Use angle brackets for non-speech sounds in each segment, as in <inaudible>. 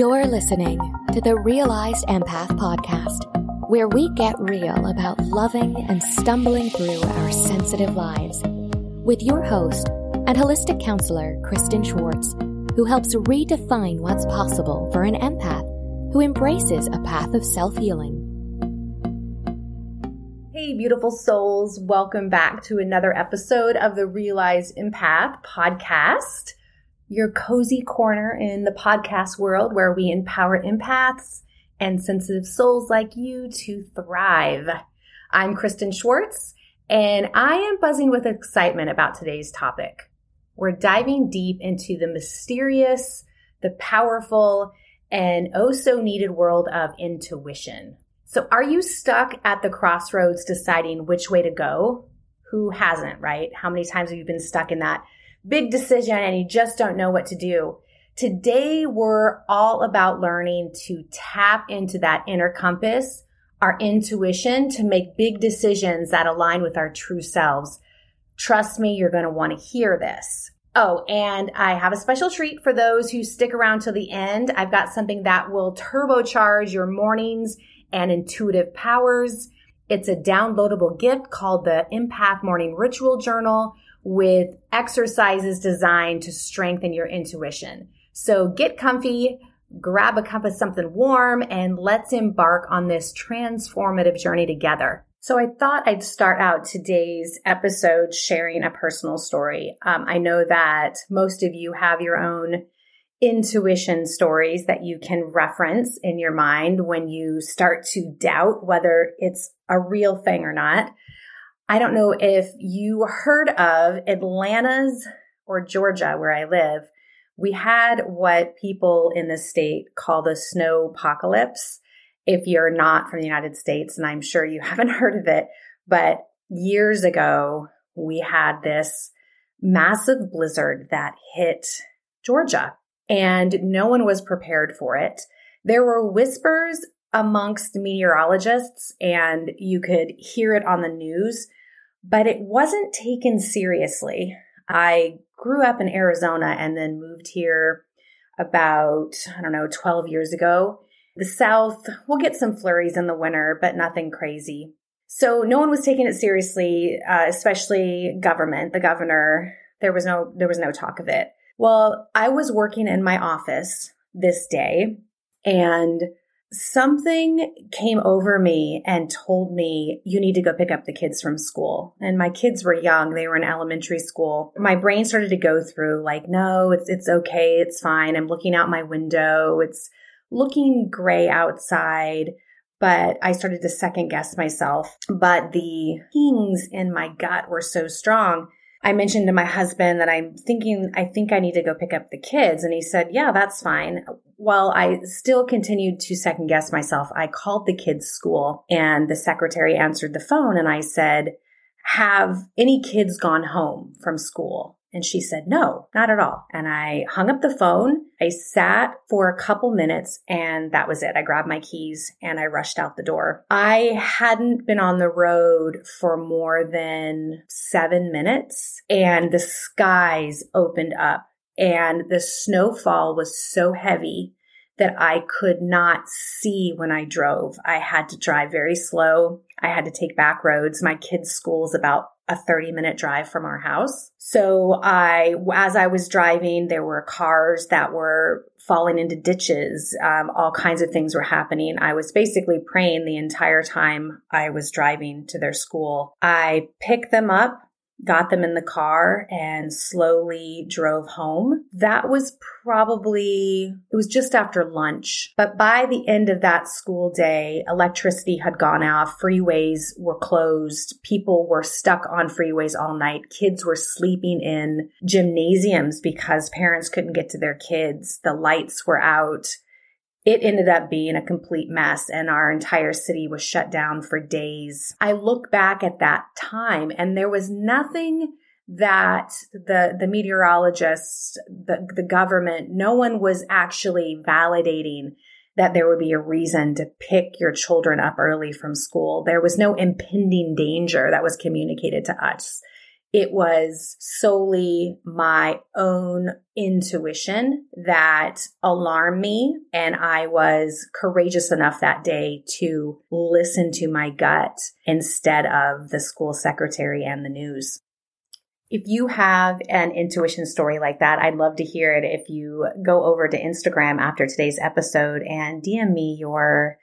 You're listening to the Realized Empath Podcast, where we get real about loving and stumbling through our sensitive lives with your host and holistic counselor, Kristen Schwartz, who helps redefine what's possible for an empath who embraces a path of self healing. Hey, beautiful souls. Welcome back to another episode of the Realized Empath podcast your cozy corner in the podcast world where we empower empaths and sensitive souls like you to thrive. I'm Kristen Schwartz, and I am buzzing with excitement about today's topic. We're diving deep into the mysterious, the powerful, and oh so needed world of intuition. So, are you stuck at the crossroads deciding which way to go? Who hasn't, right? How many times have you been stuck in that big decision and you just don't know what to do. Today, we're all about learning to tap into that inner compass, our intuition to make big decisions that align with our true selves. Trust me, you're going to want to hear this. Oh, and I have a special treat for those who stick around till the end. I've got something that will turbocharge your mornings and intuitive powers. It's a downloadable gift called the Empath Morning Ritual Journal with exercises designed to strengthen your intuition. So get comfy, grab a cup of something warm, and let's embark on this transformative journey together. So I thought I'd start out today's episode sharing a personal story. Um, I know that most of you have your own intuition stories that you can reference in your mind when you start to doubt whether it's a real thing or not. I don't know if you heard of Atlanta's or Georgia, where I live. We had what people in the state call the snow apocalypse. If you're not from the United States, and I'm sure you <laughs> haven't heard of it, but years ago, we had this massive blizzard that hit Georgia and no one was prepared for it. There were whispers amongst meteorologists and you could hear it on the news but it wasn't taken seriously. I grew up in Arizona and then moved here about, I don't know, 12 years ago. The South will get some flurries in the winter, but nothing crazy. So no one was taking it seriously, uh, especially government, the governor. There was no, there was no talk of it. Well, I was working in my office this day and something came over me and told me you need to go pick up the kids from school. And my kids were young. They were in elementary school. My brain started to go through like no it's it's okay. It's fine. I'm looking out my window. It's looking gray outside but I started to second guess myself. But the pings in my gut were so strong. I mentioned to my husband that I'm thinking, I think I need to go pick up the kids. And he said, Yeah, that's fine. Well, I still continued to second guess myself. I called the kids' school and the secretary answered the phone and I said, Have any kids gone home from school? And she said, no, not at all. And I hung up the phone. I sat for a couple minutes and that was it. I grabbed my keys and I rushed out the door. I hadn't been on the road for more than seven minutes and the skies opened up and the snowfall was so heavy that I could not see when I drove. I had to drive very slow. I had to take back roads. My kids' school is about a 30 minute drive from our house. So I, as I was driving, there were cars that were falling into ditches. Um, all kinds of things were happening. I was basically praying the entire time I was driving to their school. I picked them up got them in the car and slowly drove home. That was probably, it was just after lunch. But by the end of that school day, electricity had gone out, freeways were closed, people were stuck on freeways all night, kids were sleeping in gymnasiums because parents couldn't get to their kids, the lights were out it ended up being a complete mess and our entire city was shut down for days. I look back at that time and there was nothing that the the meteorologists, the, the government, no one was actually validating that there would be a reason to pick your children up early from school. There was no impending danger that was communicated to us. It was solely my own intuition that alarmed me. And I was courageous enough that day to listen to my gut instead of the school secretary and the news. If you have an intuition story like that, I'd love to hear it. If you go over to Instagram after today's episode and DM me your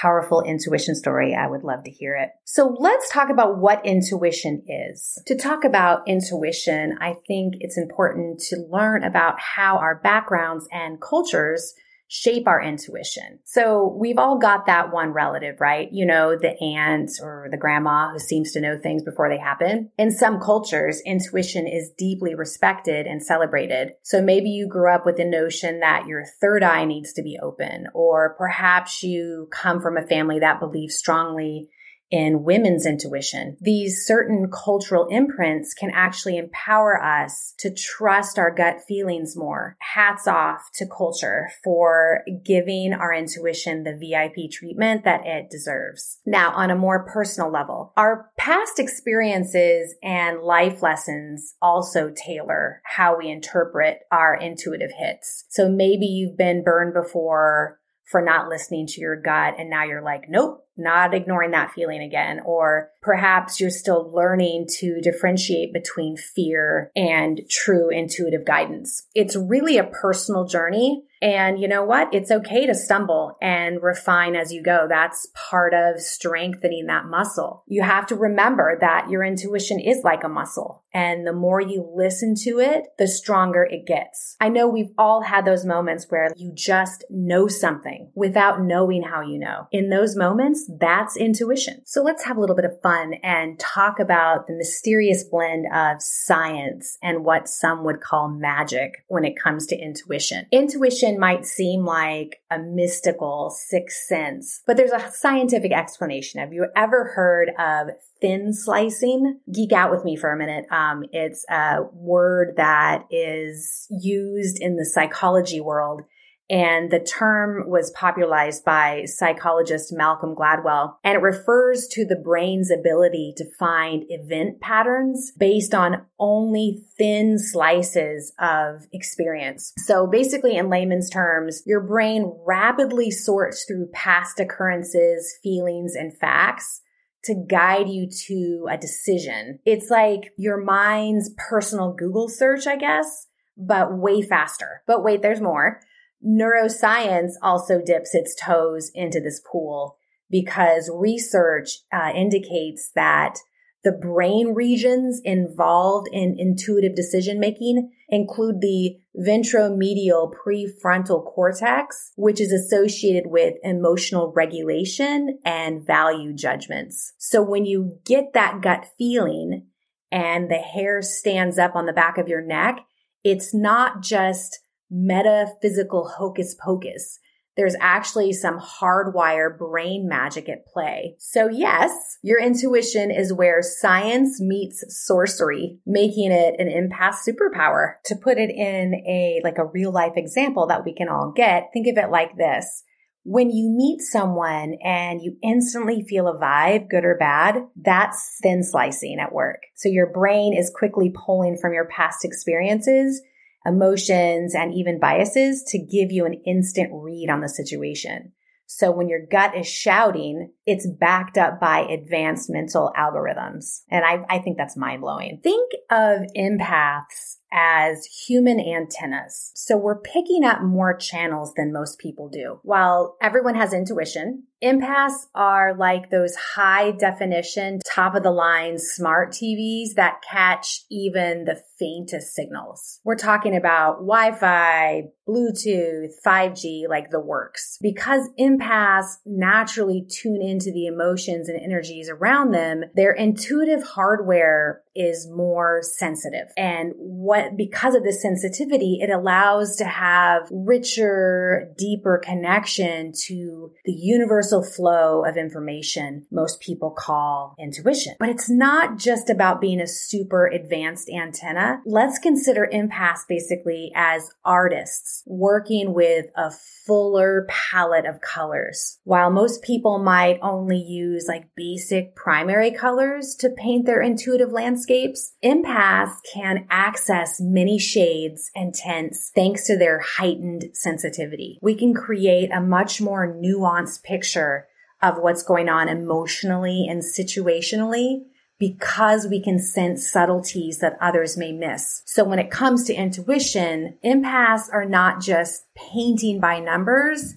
powerful intuition story, I would love to hear it. So let's talk about what intuition is. To talk about intuition, I think it's important to learn about how our backgrounds and cultures shape our intuition. So we've all got that one relative, right? You know, the aunt or the grandma who seems to know things before they happen. In some cultures, intuition is deeply respected and celebrated. So maybe you grew up with the notion that your third eye needs to be open, or perhaps you come from a family that believes strongly in women's intuition. These certain cultural imprints can actually empower us to trust our gut feelings more. Hats off to culture for giving our intuition the VIP treatment that it deserves. Now, on a more personal level, our past experiences and life lessons also tailor how we interpret our intuitive hits. So maybe you've been burned before for not listening to your gut and now you're like, nope, not ignoring that feeling again. Or perhaps you're still learning to differentiate between fear and true intuitive guidance. It's really a personal journey. And you know what? It's okay to stumble and refine as you go. That's part of strengthening that muscle. You have to remember that your intuition is like a muscle. And the more you listen to it, the stronger it gets. I know we've all had those moments where you just know something without knowing how you know. In those moments, that's intuition. So let's have a little bit of fun and talk about the mysterious blend of science and what some would call magic when it comes to intuition. Intuition might seem like a mystical sixth sense, but there's a scientific explanation. Have you ever heard of thin slicing? Geek out with me for a minute. Um, it's a word that is used in the psychology world and the term was popularized by psychologist Malcolm Gladwell. And it refers to the brain's ability to find event patterns based on only thin slices of experience. So basically, in layman's terms, your brain rapidly sorts through past occurrences, feelings, and facts to guide you to a decision. It's like your mind's personal Google search, I guess, but way faster. But wait, there's more neuroscience also dips its toes into this pool because research uh, indicates that the brain regions involved in intuitive decision making include the ventromedial prefrontal cortex, which is associated with emotional regulation and value judgments. So when you get that gut feeling and the hair stands up on the back of your neck, it's not just metaphysical hocus pocus. There's actually some hardwire brain magic at play. So yes, your intuition is where science meets sorcery, making it an empath superpower. To put it in a, like a real life example that we can all get, think of it like this. When you meet someone and you instantly feel a vibe, good or bad, that's thin slicing at work. So your brain is quickly pulling from your past experiences emotions, and even biases to give you an instant read on the situation. So when your gut is shouting, it's backed up by advanced mental algorithms. And I, I think that's mind blowing. Think of empaths as human antennas. So we're picking up more channels than most people do. While everyone has intuition, empaths are like those high definition, top of the line smart TVs that catch even the faintest signals. We're talking about Wi-Fi, Bluetooth, 5G, like the works. Because empaths naturally tune into the emotions and energies around them, their intuitive hardware is more sensitive. And what, because of this sensitivity, it allows to have richer, deeper connection to the universal flow of information most people call intuition. But it's not just about being a super advanced antenna. Let's consider empaths basically as artists working with a fuller palette of colors. While most people might only use like basic primary colors to paint their intuitive landscapes, empaths can access many shades and tints thanks to their heightened sensitivity. We can create a much more nuanced picture of what's going on emotionally and situationally because we can sense subtleties that others may miss. So when it comes to intuition, empaths are not just painting by numbers.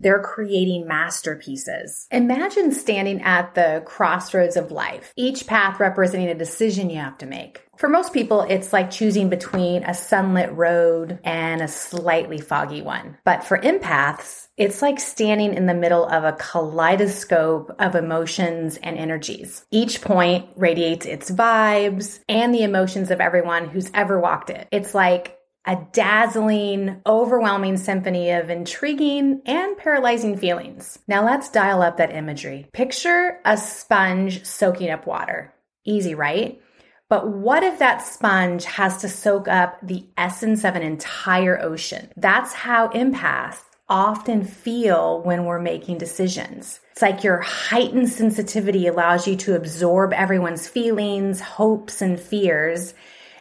They're creating masterpieces. Imagine standing at the crossroads of life, each path representing a decision you have to make. For most people, it's like choosing between a sunlit road and a slightly foggy one. But for empaths, it's like standing in the middle of a kaleidoscope of emotions and energies. Each point radiates its vibes and the emotions of everyone who's ever walked it. It's like a dazzling, overwhelming symphony of intriguing and paralyzing feelings. Now let's dial up that imagery. Picture a sponge soaking up water. Easy, right? But what if that sponge has to soak up the essence of an entire ocean? That's how empaths often feel when we're making decisions. It's like your heightened sensitivity allows you to absorb everyone's feelings, hopes, and fears.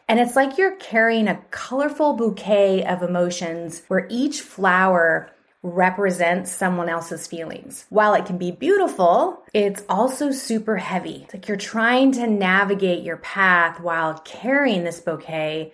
And it's like you're carrying a colorful bouquet of emotions where each flower represents someone else's feelings. While it can be beautiful, it's also super heavy. It's like you're trying to navigate your path while carrying this bouquet.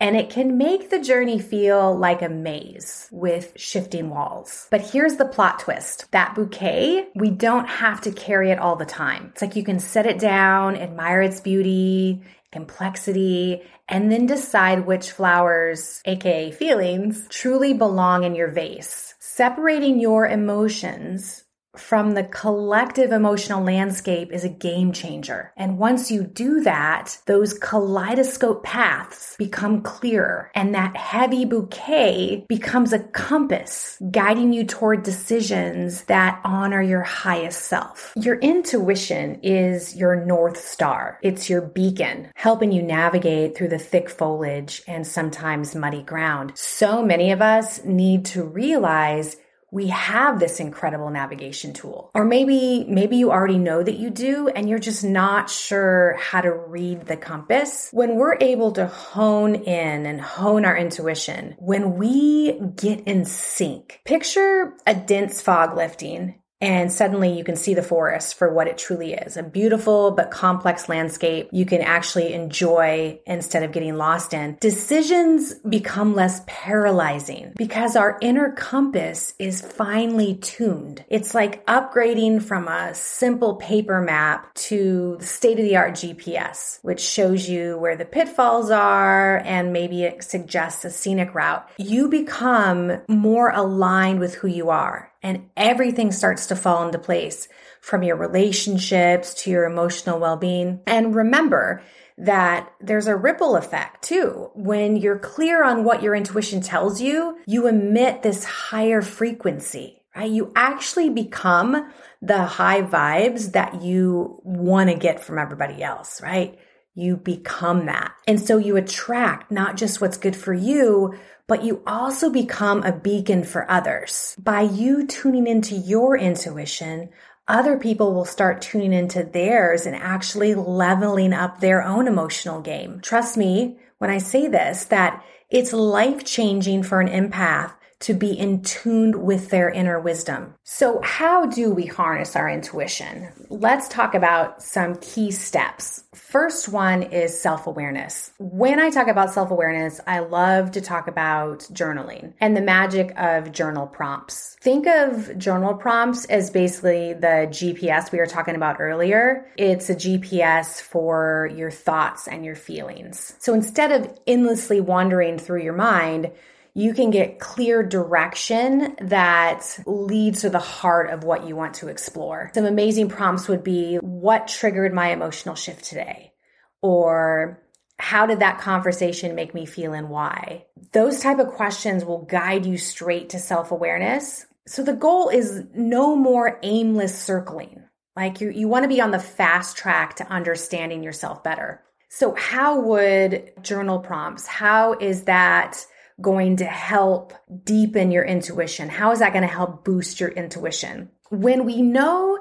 And it can make the journey feel like a maze with shifting walls. But here's the plot twist. That bouquet, we don't have to carry it all the time. It's like you can set it down, admire its beauty, complexity, and then decide which flowers, aka feelings, truly belong in your vase separating your emotions from the collective emotional landscape is a game changer. And once you do that, those kaleidoscope paths become clearer and that heavy bouquet becomes a compass guiding you toward decisions that honor your highest self. Your intuition is your North Star. It's your beacon, helping you navigate through the thick foliage and sometimes muddy ground. So many of us need to realize we have this incredible navigation tool. Or maybe, maybe you already know that you do and you're just not sure how to read the compass. When we're able to hone in and hone our intuition, when we get in sync, picture a dense fog lifting and suddenly you can see the forest for what it truly is a beautiful but complex landscape you can actually enjoy instead of getting lost in. Decisions become less paralyzing because our inner compass is finely tuned. It's like upgrading from a simple paper map to state of the art GPS, which shows you where the pitfalls are and maybe it suggests a scenic route. You become more aligned with who you are and everything starts to fall into place from your relationships to your emotional well-being. And remember that there's a ripple effect too. When you're clear on what your intuition tells you, you emit this higher frequency, right? You actually become the high vibes that you want to get from everybody else, right? You become that. And so you attract not just what's good for you, but you also become a beacon for others. By you tuning into your intuition, other people will start tuning into theirs and actually leveling up their own emotional game. Trust me when I say this, that it's life changing for an empath to be in tune with their inner wisdom. So, how do we harness our intuition? Let's talk about some key steps. First one is self awareness. When I talk about self awareness, I love to talk about journaling and the magic of journal prompts. Think of journal prompts as basically the GPS we were talking about earlier. It's a GPS for your thoughts and your feelings. So, instead of endlessly wandering through your mind, you can get clear direction that leads to the heart of what you want to explore. Some amazing prompts would be what triggered my emotional shift today? Or how did that conversation make me feel and why? Those type of questions will guide you straight to self-awareness So the goal is no more aimless circling. Like you, you want to be on the fast track to understanding yourself better. So how would journal prompts, how is that going to help deepen your intuition? How is that going to help boost your intuition? When we know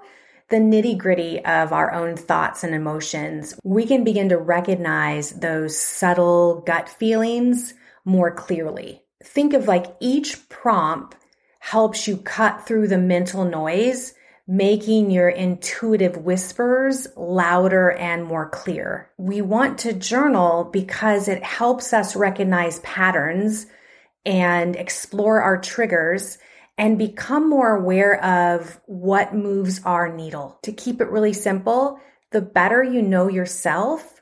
the nitty gritty of our own thoughts and emotions, we can begin to recognize those subtle gut feelings more clearly. Think of like each prompt helps you cut through the mental noise, making your intuitive whispers louder and more clear. We want to journal because it helps us recognize patterns and explore our triggers and become more aware of what moves our needle. To keep it really simple, the better you know yourself,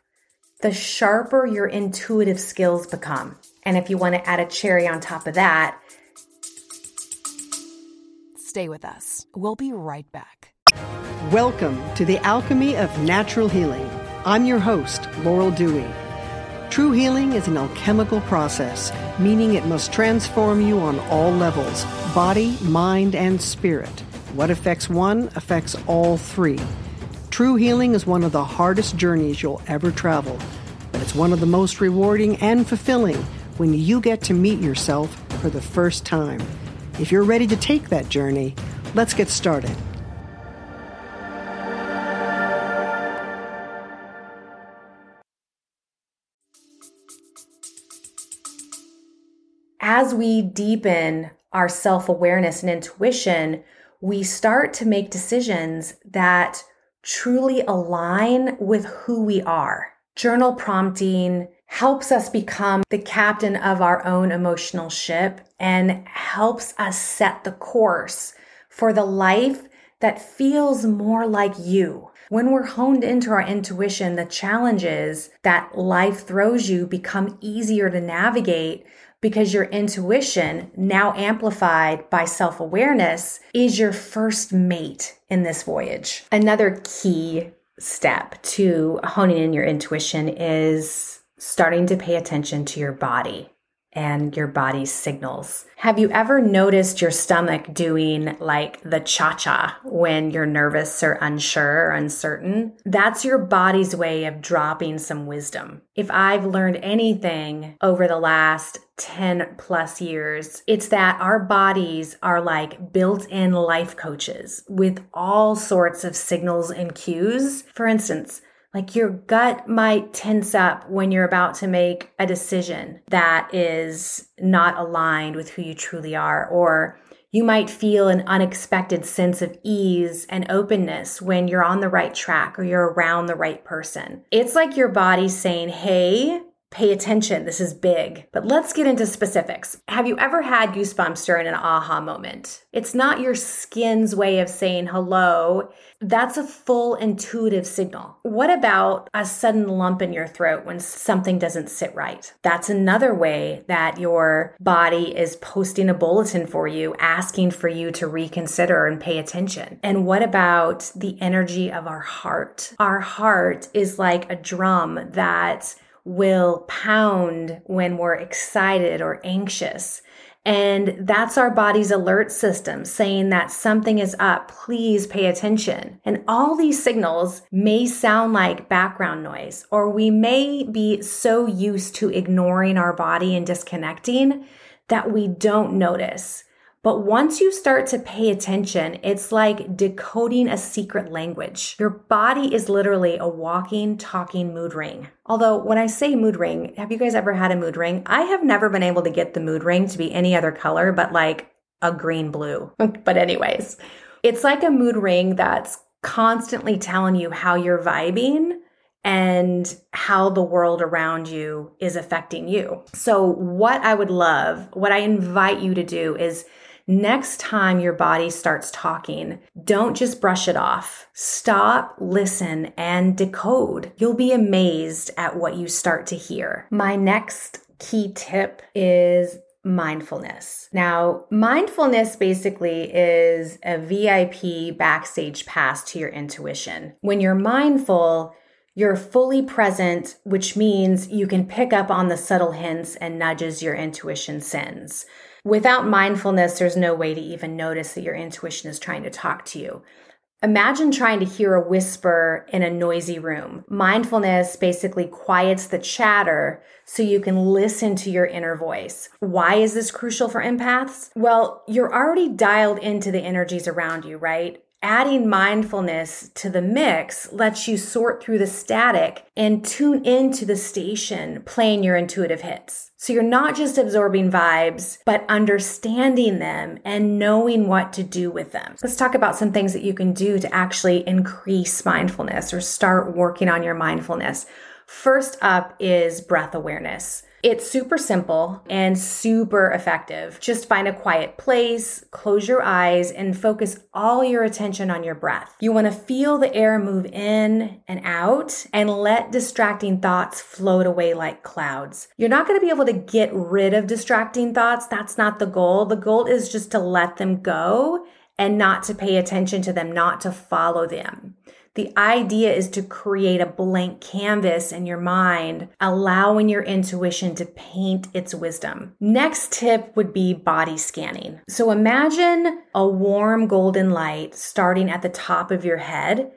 the sharper your intuitive skills become. And if you want to add a cherry on top of that, Stay with us. We'll be right back. Welcome to the Alchemy of Natural Healing. I'm your host, Laurel Dewey. True healing is an alchemical process, meaning it must transform you on all levels body, mind, and spirit. What affects one affects all three. True healing is one of the hardest journeys you'll ever travel, but it's one of the most rewarding and fulfilling when you get to meet yourself for the first time. If you're ready to take that journey, let's get started. As we deepen our self awareness and intuition, we start to make decisions that truly align with who we are. Journal prompting, helps us become the captain of our own emotional ship and helps us set the course for the life that feels more like you. When we're honed into our intuition, the challenges that life throws you become easier to navigate because your intuition, now amplified by self awareness, is your first mate in this voyage. Another key step to honing in your intuition is starting to pay attention to your body and your body's signals. Have you ever noticed your stomach doing like the cha cha when you're nervous or unsure or uncertain? That's your body's way of dropping some wisdom. If I've learned anything over the last 10 plus years, it's that our bodies are like built in life coaches with all sorts of signals and cues. For instance, like your gut might tense up when you're about to make a decision that is not aligned with who you truly are, or you might feel an unexpected sense of ease and openness when you're on the right track or you're around the right person. It's like your body saying, Hey, pay attention. This is big. But let's get into specifics. Have you ever had goosebumps during an aha moment? It's not your skin's way of saying hello. That's a full intuitive signal. What about a sudden lump in your throat when something doesn't sit right? That's another way that your body is posting a bulletin for you, asking for you to reconsider and pay attention. And what about the energy of our heart? Our heart is like a drum that will pound when we're excited or anxious. And that's our body's alert system saying that something is up. Please pay attention. And all these signals may sound like background noise, or we may be so used to ignoring our body and disconnecting that we don't notice. But once you start to pay attention, it's like decoding a secret language. Your body is literally a walking, talking mood ring. Although, when I say mood ring, have you guys ever had a mood ring? I have never been able to get the mood ring to be any other color but like a green blue. <laughs> but, anyways, it's like a mood ring that's constantly telling you how you're vibing and how the world around you is affecting you. So, what I would love, what I invite you to do is Next time your body starts talking, don't just brush it off. Stop, listen, and decode. You'll be amazed at what you start to hear. My next key tip is mindfulness. Now, mindfulness basically is a VIP backstage pass to your intuition. When you're mindful, you're fully present, which means you can pick up on the subtle hints and nudges your intuition sends. Without mindfulness, there's no way to even notice that your intuition is trying to talk to you. Imagine trying to hear a whisper in a noisy room. Mindfulness basically quiets the chatter so you can listen to your inner voice. Why is this crucial for empaths? Well, you're already dialed into the energies around you, right? Adding mindfulness to the mix lets you sort through the static and tune into the station playing your intuitive hits. So you're not just absorbing vibes, but understanding them and knowing what to do with them. Let's talk about some things that you can do to actually increase mindfulness or start working on your mindfulness. First up is breath awareness. It's super simple and super effective. Just find a quiet place, close your eyes, and focus all your attention on your breath. You want to feel the air move in and out and let distracting thoughts float away like clouds. You're not going to be able to get rid of distracting thoughts. That's not the goal. The goal is just to let them go and not to pay attention to them, not to follow them. The idea is to create a blank canvas in your mind, allowing your intuition to paint its wisdom. Next tip would be body scanning. So imagine a warm golden light starting at the top of your head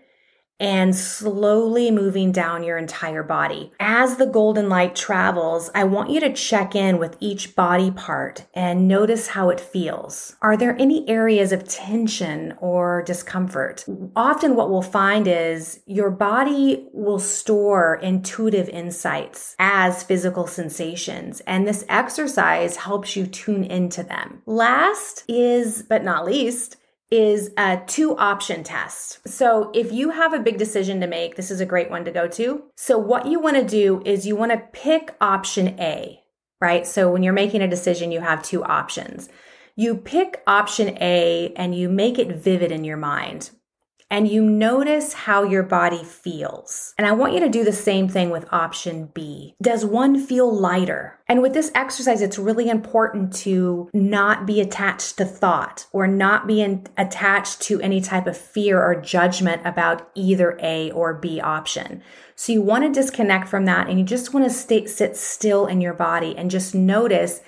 and slowly moving down your entire body. As the golden light travels, I want you to check in with each body part and notice how it feels. Are there any areas of tension or discomfort? Often, what we'll find is your body will store intuitive insights as physical sensations, and this exercise helps you tune into them. Last is, but not least, is a two option test. So if you have a big decision to make, this is a great one to go to. So what you want to do is you want to pick option A, right? So when you're making a decision, you have two options. You pick option A and you make it vivid in your mind and you notice how your body feels. And I want you to do the same thing with option B. Does one feel lighter? And with this exercise, it's really important to not be attached to thought or not be in, attached to any type of fear or judgment about either A or B option. So you want to disconnect from that and you just want to stay, sit still in your body and just notice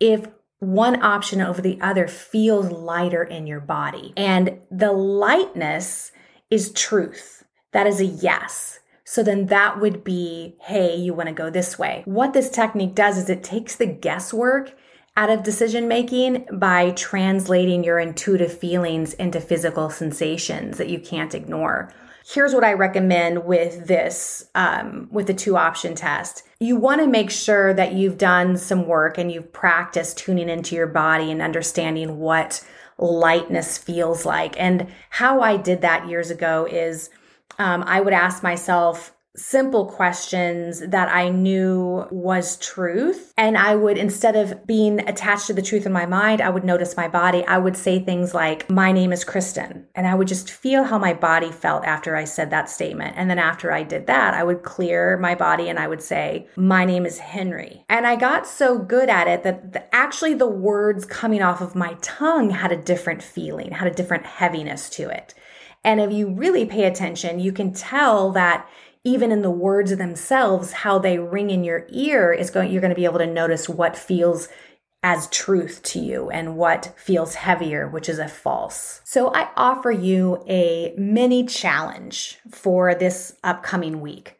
if one option over the other feels lighter in your body. And the lightness is truth. That is a yes. So then that would be, hey, you want to go this way. What this technique does is it takes the guesswork out of decision making by translating your intuitive feelings into physical sensations that you can't ignore here's what I recommend with this, um, with the two option test. You want to make sure that you've done some work and you've practiced tuning into your body and understanding what lightness feels like. And how I did that years ago is um, I would ask myself, simple questions that I knew was truth. And I would, instead of being attached to the truth in my mind, I would notice my body. I would say things like, My name is Kristen. And I would just feel how my body felt after I said that statement. And then after I did that, I would clear my body and I would say, My name is Henry. And I got so good at it that the, actually the words coming off of my tongue had a different feeling, had a different heaviness to it. And if you really pay attention, you can tell that even in the words themselves, how they ring in your ear is going, you're going to be able to notice what feels as truth to you and what feels heavier, which is a false. So I offer you a mini challenge for this upcoming week.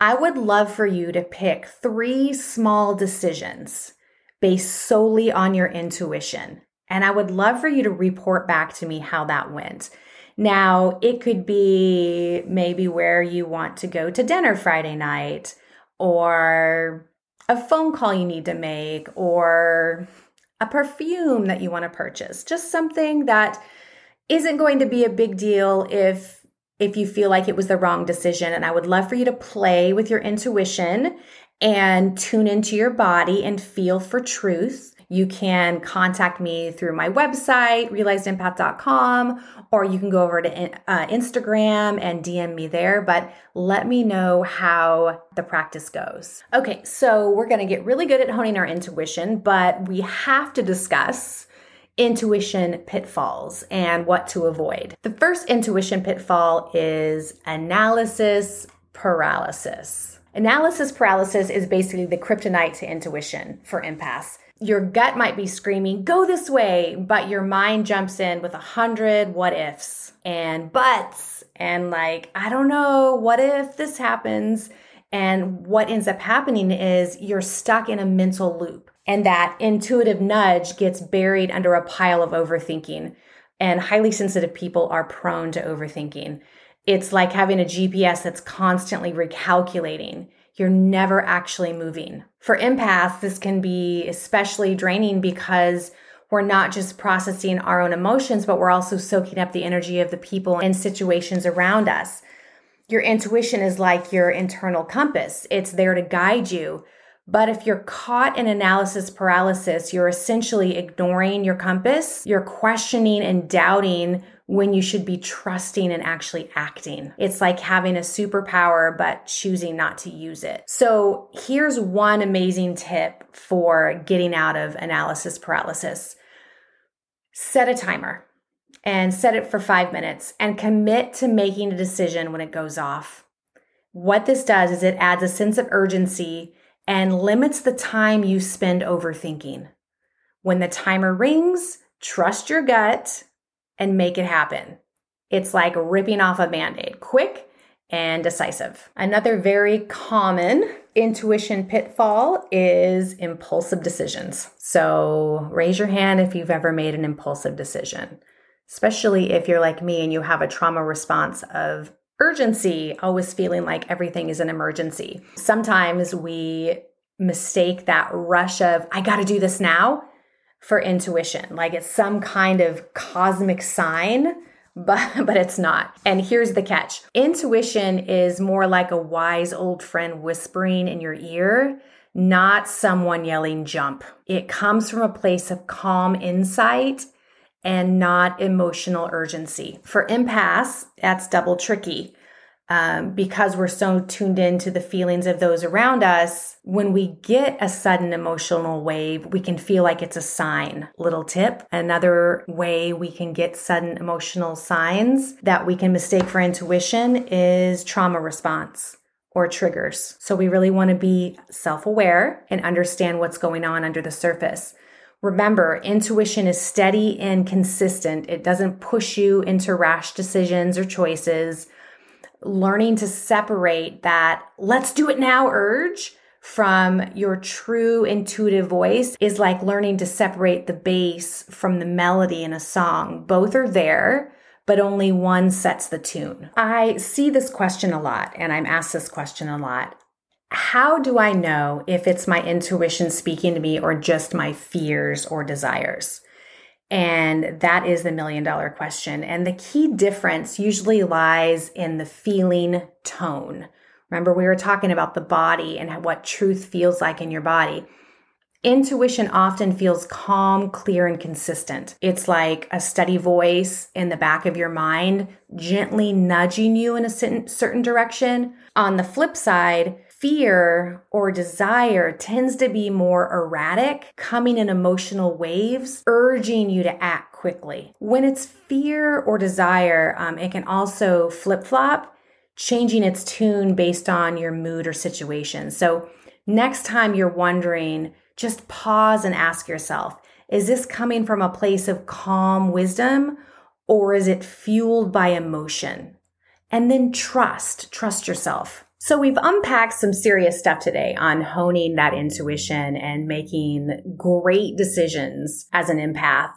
I would love for you to pick three small decisions based solely on your intuition. And I would love for you to report back to me how that went. Now, it could be maybe where you want to go to dinner Friday night, or a phone call you need to make, or a perfume that you want to purchase. Just something that isn't going to be a big deal if if you feel like it was the wrong decision and I would love for you to play with your intuition and tune into your body and feel for truth you can contact me through my website, realizedempath.com, or you can go over to uh, Instagram and DM me there. But let me know how the practice goes. Okay, so we're going to get really good at honing our intuition, but we have to discuss intuition pitfalls and what to avoid. The first intuition pitfall is analysis paralysis. Analysis paralysis is basically the kryptonite to intuition for empaths your gut might be screaming, go this way, but your mind jumps in with a hundred what ifs and buts and like, I don't know, what if this happens? And what ends up happening is you're stuck in a mental loop and that intuitive nudge gets buried under a pile of overthinking. And highly sensitive people are prone to overthinking. It's like having a GPS that's constantly recalculating. You're never actually moving. For empaths, this can be especially draining because we're not just processing our own emotions, but we're also soaking up the energy of the people and situations around us. Your intuition is like your internal compass. It's there to guide you. But if you're caught in analysis paralysis, you're essentially ignoring your compass. You're questioning and doubting when you should be trusting and actually acting. It's like having a superpower, but choosing not to use it. So here's one amazing tip for getting out of analysis paralysis set a timer and set it for five minutes and commit to making a decision when it goes off. What this does is it adds a sense of urgency and limits the time you spend overthinking. When the timer rings, trust your gut and make it happen. It's like ripping off a band aid quick and decisive. Another very common intuition pitfall is impulsive decisions. So raise your hand if you've ever made an impulsive decision, especially if you're like me and you have a trauma response of urgency, always feeling like everything is an emergency. Sometimes we mistake that rush of, I got to do this now for intuition, like it's some kind of cosmic sign <laughs> but but it's not. And here's the catch. Intuition is more like a wise old friend whispering in your ear, not someone yelling jump. It comes from a place of calm insight and not emotional urgency. For empaths, that's double tricky um, because we're so tuned into the feelings of those around us, when we get a sudden emotional wave, we can feel like it's a sign. Little tip another way we can get sudden emotional signs that we can mistake for intuition is trauma response or triggers. So we really want to be self aware and understand what's going on under the surface. Remember, intuition is steady and consistent. It doesn't push you into rash decisions or choices learning to separate that let's do it now urge from your true intuitive voice is like learning to separate the bass from the melody in a song. Both are there, but only one sets the tune. I see this question a lot, and I'm asked this question a lot. How do I know if it's my intuition speaking to me or just my fears or desires? And that is the million dollar question. And the key difference usually lies in the feeling tone. Remember, we were talking about the body and what truth feels like in your body. Intuition often feels calm, clear, and consistent. It's like a steady voice in the back of your mind, gently nudging you in a certain direction. On the flip side, fear or desire tends to be more erratic, coming in emotional waves, urging you to act quickly. When it's fear or desire, um, it can also flip flop, changing its tune based on your mood or situation. So, next time you're wondering, just pause and ask yourself is this coming from a place of calm wisdom or is it fueled by emotion? And then trust, trust yourself. So we've unpacked some serious stuff today on honing that intuition and making great decisions as an empath.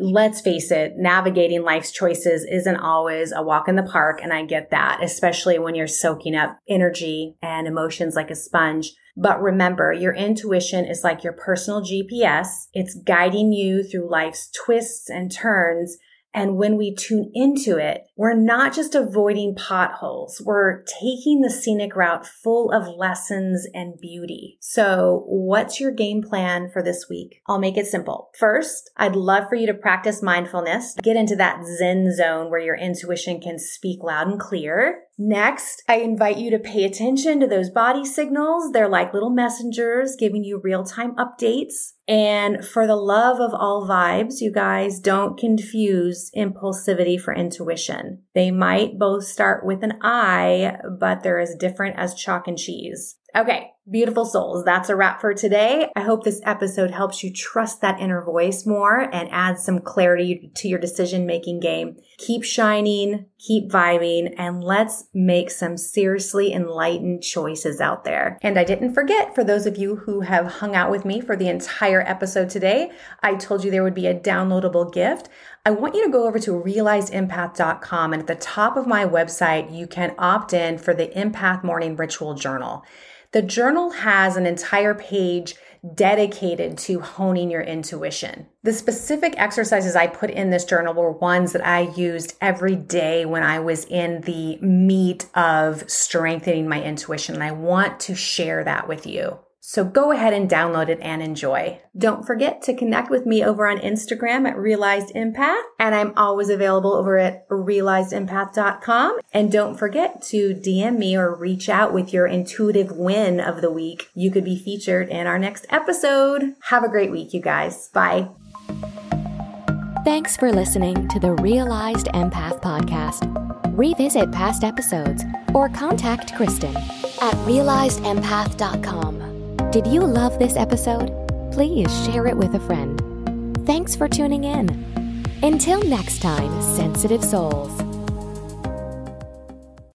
Let's face it, navigating life's choices isn't always a walk in the park. And I get that, especially when you're soaking up energy and emotions like a sponge. But remember, your intuition is like your personal GPS. It's guiding you through life's twists and turns and when we tune into it, we're not just avoiding potholes. We're taking the scenic route full of lessons and beauty. So what's your game plan for this week? I'll make it simple. First, I'd love for you to practice mindfulness, get into that Zen zone where your intuition can speak loud and clear. Next, I invite you to pay attention to those body signals. They're like little messengers giving you real time updates. And for the love of all vibes, you guys don't confuse impulsivity for intuition. They might both start with an I, but they're as different as chalk and cheese. Okay. Beautiful souls, that's a wrap for today. I hope this episode helps you trust that inner voice more and add some clarity to your decision making game. Keep shining, keep vibing, and let's make some seriously enlightened choices out there. And I didn't forget, for those of you who have hung out with me for the entire episode today, I told you there would be a downloadable gift. I want you to go over to realizedempath.com and at the top of my website, you can opt in for the Empath Morning Ritual Journal. The journal has an entire page dedicated to honing your intuition. The specific exercises I put in this journal were ones that I used every day when I was in the meat of strengthening my intuition. And I want to share that with you. So go ahead and download it and enjoy. Don't forget to connect with me over on Instagram at Realized Empath. And I'm always available over at realizedempath.com. And don't forget to DM me or reach out with your intuitive win of the week. You could be featured in our next episode. Have a great week, you guys. Bye. Thanks for listening to the Realized Empath podcast. Revisit past episodes or contact Kristen at realizedempath.com. Did you love this episode? Please share it with a friend. Thanks for tuning in. Until next time, sensitive souls.